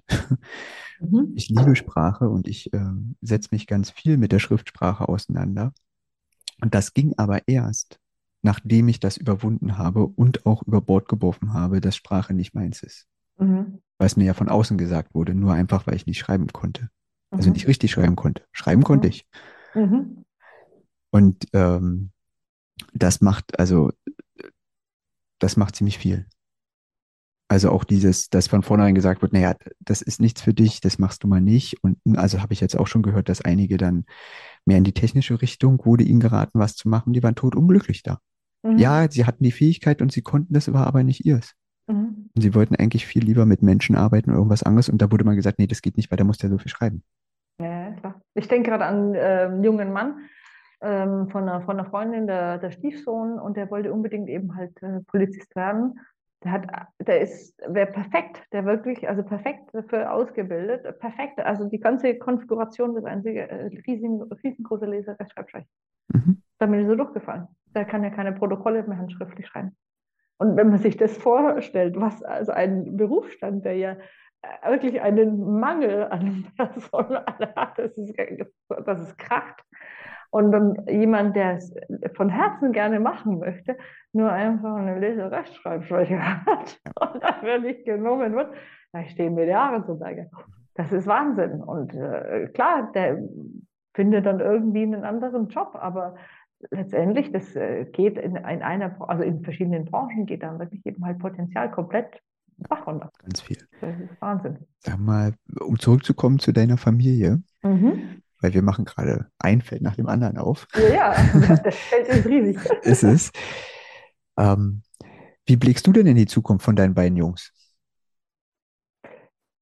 Mhm. Ich liebe Sprache und ich äh, setze mich ganz viel mit der Schriftsprache auseinander. Und das ging aber erst, nachdem ich das überwunden habe und auch über Bord geworfen habe, dass Sprache nicht meins ist. Mhm. Weil es mir ja von außen gesagt wurde, nur einfach, weil ich nicht schreiben konnte. Also mhm. nicht richtig schreiben konnte. Schreiben mhm. konnte ich. Mhm. Und ähm, das macht, also, das macht ziemlich viel. Also auch dieses, dass von vornherein gesagt wird, naja, das ist nichts für dich, das machst du mal nicht. Und also habe ich jetzt auch schon gehört, dass einige dann mehr in die technische Richtung wurde ihnen geraten, was zu machen. Die waren tot unglücklich da. Mhm. Ja, sie hatten die Fähigkeit und sie konnten das, war aber nicht ihrs. Mhm. Und sie wollten eigentlich viel lieber mit Menschen arbeiten oder irgendwas anderes. Und da wurde mal gesagt, nee, das geht nicht, weil der muss ja so viel schreiben. Ja, klar. Ich denke gerade an äh, einen jungen Mann, ähm, von, einer, von einer Freundin, der, der Stiefsohn, und der wollte unbedingt eben halt äh, Polizist werden. Der hat, der ist, wäre perfekt, der wirklich, also perfekt dafür ausgebildet, perfekt, also die ganze Konfiguration ist einzige äh, riesen, riesengroße Leser, Rechtschreibschreibschreibschreib. Mhm. Da bin ich so durchgefallen. Der kann ja keine Protokolle mehr handschriftlich schreiben. Und wenn man sich das vorstellt, was also ein Berufsstand, der ja äh, wirklich einen Mangel an Personal hat, das ist, das ist kracht. Und dann jemand, der es von Herzen gerne machen möchte, nur einfach eine Leserechtschreibschwäche hat und dafür nicht genommen wird, da stehen mir die Haare zu Berge. Das ist Wahnsinn. Und äh, klar, der findet dann irgendwie einen anderen Job, aber letztendlich, das äh, geht in, in, einer, also in verschiedenen Branchen geht dann wirklich eben halt Potenzial komplett Bach runter. Ganz viel. Das ist Wahnsinn. Sag mal, um zurückzukommen zu deiner Familie. Mhm weil wir machen gerade ein Feld nach dem anderen auf. Ja, ja das Feld ist riesig. ist es. Ähm, wie blickst du denn in die Zukunft von deinen beiden Jungs?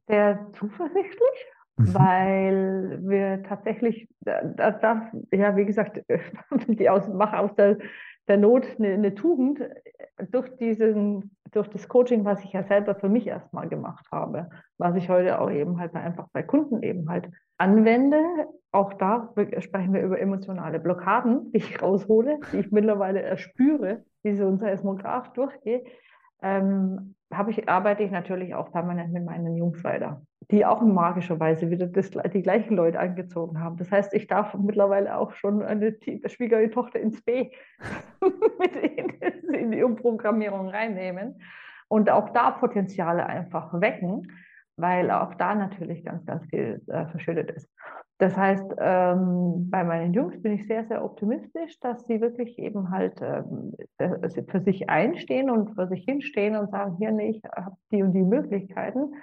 Sehr zuversichtlich, mhm. weil wir tatsächlich, das, das, ja, wie gesagt, die aus, mache aus der, der Not eine, eine Tugend durch, diesen, durch das Coaching, was ich ja selber für mich erstmal gemacht habe, was ich heute auch eben halt einfach bei Kunden eben halt anwende. Auch da sprechen wir über emotionale Blockaden, die ich raushole, die ich mittlerweile erspüre, wie so ein Seismograph durchgehe. Ähm, ich, arbeite ich natürlich auch permanent mit meinen Jungs weiter, die auch magischerweise wieder das, die gleichen Leute angezogen haben. Das heißt, ich darf mittlerweile auch schon eine Schwiegertochter ins B mit in die Umprogrammierung reinnehmen und auch da Potenziale einfach wecken weil auch da natürlich ganz, ganz viel äh, verschüttet ist. Das heißt, ähm, bei meinen Jungs bin ich sehr, sehr optimistisch, dass sie wirklich eben halt ähm, äh, für sich einstehen und für sich hinstehen und sagen, hier, nee, ich habe die und die Möglichkeiten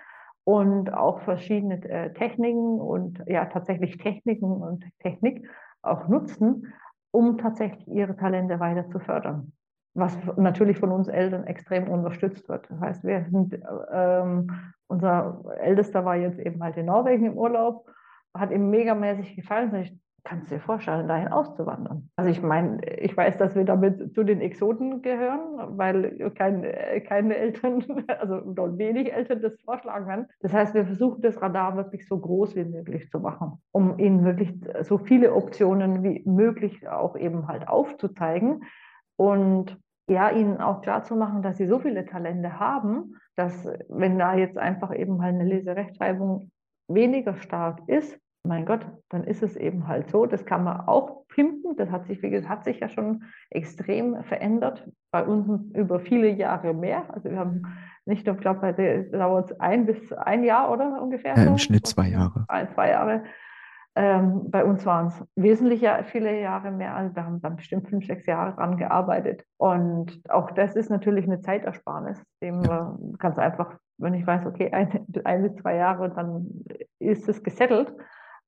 und auch verschiedene äh, Techniken und ja, tatsächlich Techniken und Technik auch nutzen, um tatsächlich ihre Talente weiter zu fördern was natürlich von uns Eltern extrem unterstützt wird. Das heißt, wir sind, ähm, unser Ältester war jetzt eben halt in Norwegen im Urlaub, hat ihm megamäßig gefallen. Kannst du dir vorstellen, dahin auszuwandern? Also ich meine, ich weiß, dass wir damit zu den Exoten gehören, weil kein, keine Eltern, also wenig Eltern das vorschlagen werden. Das heißt, wir versuchen das Radar wirklich so groß wie möglich zu machen, um ihnen wirklich so viele Optionen wie möglich auch eben halt aufzuzeigen und ja, ihnen auch klar zu machen, dass sie so viele Talente haben, dass wenn da jetzt einfach eben mal eine Leserechtschreibung weniger stark ist, mein Gott, dann ist es eben halt so. Das kann man auch pimpen. Das hat sich, wie gesagt, hat sich ja schon extrem verändert. Bei uns über viele Jahre mehr. Also wir haben nicht nur, ich glaube, bei der dauert es ein bis ein Jahr oder ungefähr. Ja, Im Schnitt zwei Jahre. Ein, zwei Jahre. Ähm, bei uns waren es wesentlich viele Jahre mehr. Also wir haben dann bestimmt fünf, sechs Jahre dran gearbeitet. Und auch das ist natürlich eine Zeitersparnis, dem ja. ganz einfach, wenn ich weiß, okay, ein, ein bis zwei Jahre, dann ist es gesettelt.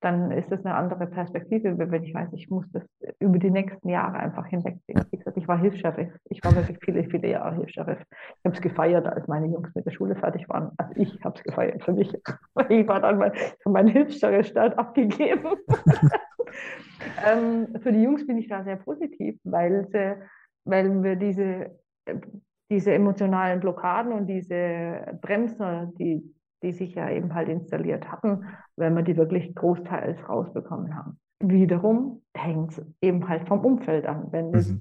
Dann ist das eine andere Perspektive, wenn ich weiß, ich muss das über die nächsten Jahre einfach hinwegziehen. Wie gesagt, ich war Hilfs-Sheriff. Ich war wirklich viele, viele Jahre Hilfs-Sheriff. Ich habe es gefeiert, als meine Jungs mit der Schule fertig waren. Also ich habe es gefeiert für mich. Ich war dann mal von meinem Hilfs-Sheriff-Start abgegeben. ähm, für die Jungs bin ich da sehr positiv, weil, sie, weil wir diese, diese emotionalen Blockaden und diese Bremser, die die sich ja eben halt installiert hatten, wenn wir die wirklich großteils rausbekommen haben. Wiederum hängt es eben halt vom Umfeld an. Wenn mhm,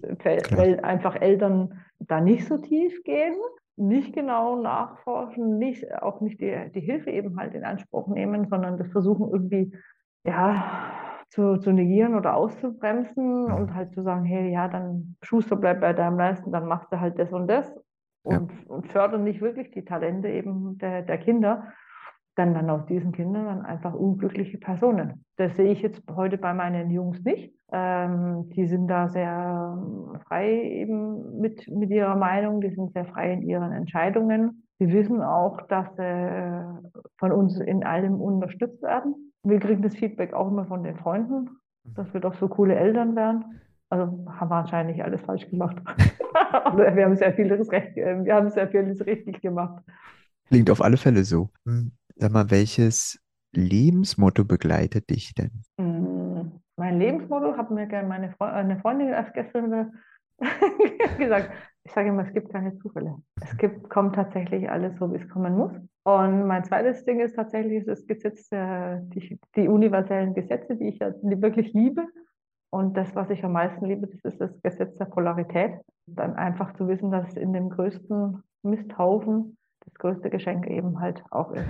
weil einfach Eltern da nicht so tief gehen, nicht genau nachforschen, nicht, auch nicht die, die Hilfe eben halt in Anspruch nehmen, sondern das versuchen irgendwie ja, zu, zu negieren oder auszubremsen und halt zu sagen, hey, ja, dann Schuster bleibt bei deinem Leisten, dann machst du halt das und das und, ja. und fördern nicht wirklich die Talente eben der, der Kinder, dann dann aus diesen Kindern dann einfach unglückliche Personen. Das sehe ich jetzt heute bei meinen Jungs nicht. Ähm, die sind da sehr frei eben mit, mit ihrer Meinung, die sind sehr frei in ihren Entscheidungen. Sie wissen auch, dass sie von uns in allem unterstützt werden. Wir kriegen das Feedback auch immer von den Freunden, dass wir doch so coole Eltern wären. Also haben wir wahrscheinlich alles falsch gemacht. Aber wir haben sehr vieles recht, äh, wir haben sehr vieles richtig gemacht. Klingt auf alle Fälle so. Hm, sag mal, welches Lebensmotto begleitet dich denn? Hm, mein Lebensmotto hat mir meine Freundin, eine Freundin erst gestern gesagt. Ich sage immer, es gibt keine Zufälle. Es gibt, kommt tatsächlich alles so, wie es kommen muss. Und mein zweites Ding ist tatsächlich das Gesetz, die, die universellen Gesetze, die ich ja wirklich liebe. Und das, was ich am meisten liebe, das ist das Gesetz der Polarität. Dann einfach zu wissen, dass in dem größten Misthaufen das größte Geschenk eben halt auch ist.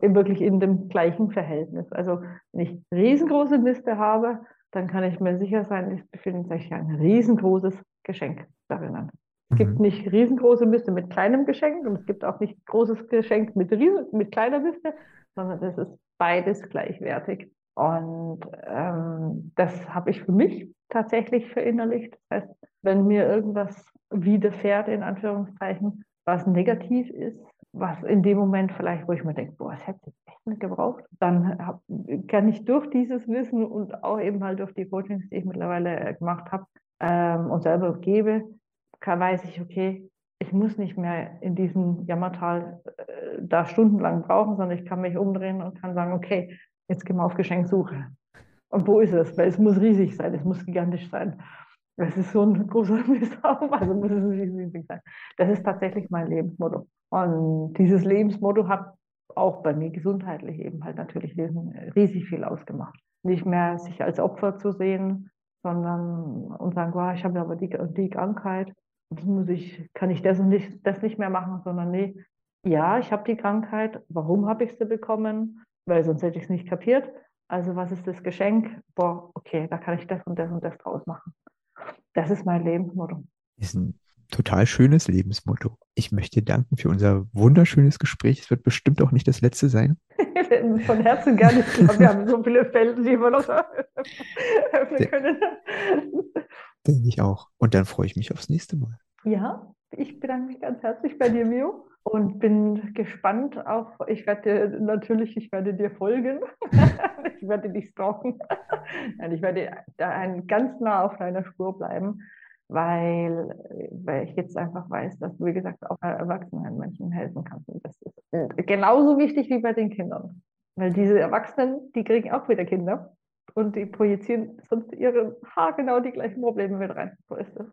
Und wirklich in dem gleichen Verhältnis. Also wenn ich riesengroße Miste habe, dann kann ich mir sicher sein, es befindet sich ein riesengroßes Geschenk darin. Es gibt mhm. nicht riesengroße Miste mit kleinem Geschenk und es gibt auch nicht großes Geschenk mit, riesen, mit kleiner Miste, sondern es ist beides gleichwertig. Und ähm, das habe ich für mich tatsächlich verinnerlicht. Das heißt, wenn mir irgendwas widerfährt, in Anführungszeichen, was negativ ist, was in dem Moment vielleicht, wo ich mir denke, boah, das hätte ich echt nicht gebraucht, dann hab, kann ich durch dieses Wissen und auch eben halt durch die Coachings, die ich mittlerweile äh, gemacht habe ähm, und selber gebe, kann, weiß ich, okay, ich muss nicht mehr in diesem Jammertal äh, da stundenlang brauchen, sondern ich kann mich umdrehen und kann sagen, okay, Jetzt gehen wir auf Geschenksuche. Und wo ist es? Weil es muss riesig sein, es muss gigantisch sein. Es ist so ein großer Misstraum, also muss es riesig sein. Das ist tatsächlich mein Lebensmotto. Und dieses Lebensmotto hat auch bei mir gesundheitlich eben halt natürlich riesig viel ausgemacht. Nicht mehr sich als Opfer zu sehen, sondern und sagen, wow, ich habe aber die, die Krankheit, jetzt muss ich, kann ich das nicht, das nicht mehr machen, sondern nee, ja, ich habe die Krankheit, warum habe ich sie bekommen? Weil sonst hätte ich es nicht kapiert. Also was ist das Geschenk? Boah, okay, da kann ich das und das und das draus machen. Das ist mein Lebensmotto. Ist ein total schönes Lebensmotto. Ich möchte dir danken für unser wunderschönes Gespräch. Es wird bestimmt auch nicht das letzte sein. Von Herzen gerne. Ich glaube, wir haben so viele Felder, die wir noch öffnen können. Denke ich auch. Und dann freue ich mich aufs nächste Mal. Ja, ich bedanke mich ganz herzlich bei dir, Mio und bin gespannt auf, ich werde natürlich, ich werde dir folgen, ich werde dich stalken, ich werde da ein, ganz nah auf deiner Spur bleiben, weil, weil ich jetzt einfach weiß, dass du, wie gesagt, auch erwachsenen Menschen helfen kannst. Und das ist genauso wichtig wie bei den Kindern, weil diese Erwachsenen, die kriegen auch wieder Kinder und die projizieren sonst ihre haargenau die gleichen Probleme mit rein. So ist das.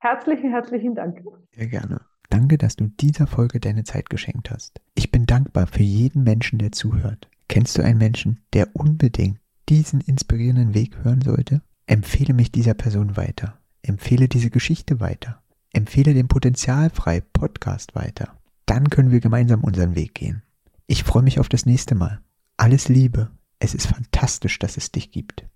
Herzlichen, herzlichen Dank. Sehr gerne. Danke, dass du dieser Folge deine Zeit geschenkt hast. Ich bin dankbar für jeden Menschen, der zuhört. Kennst du einen Menschen, der unbedingt diesen inspirierenden Weg hören sollte? Empfehle mich dieser Person weiter. Empfehle diese Geschichte weiter. Empfehle den Potenzialfrei Podcast weiter. Dann können wir gemeinsam unseren Weg gehen. Ich freue mich auf das nächste Mal. Alles Liebe. Es ist fantastisch, dass es dich gibt.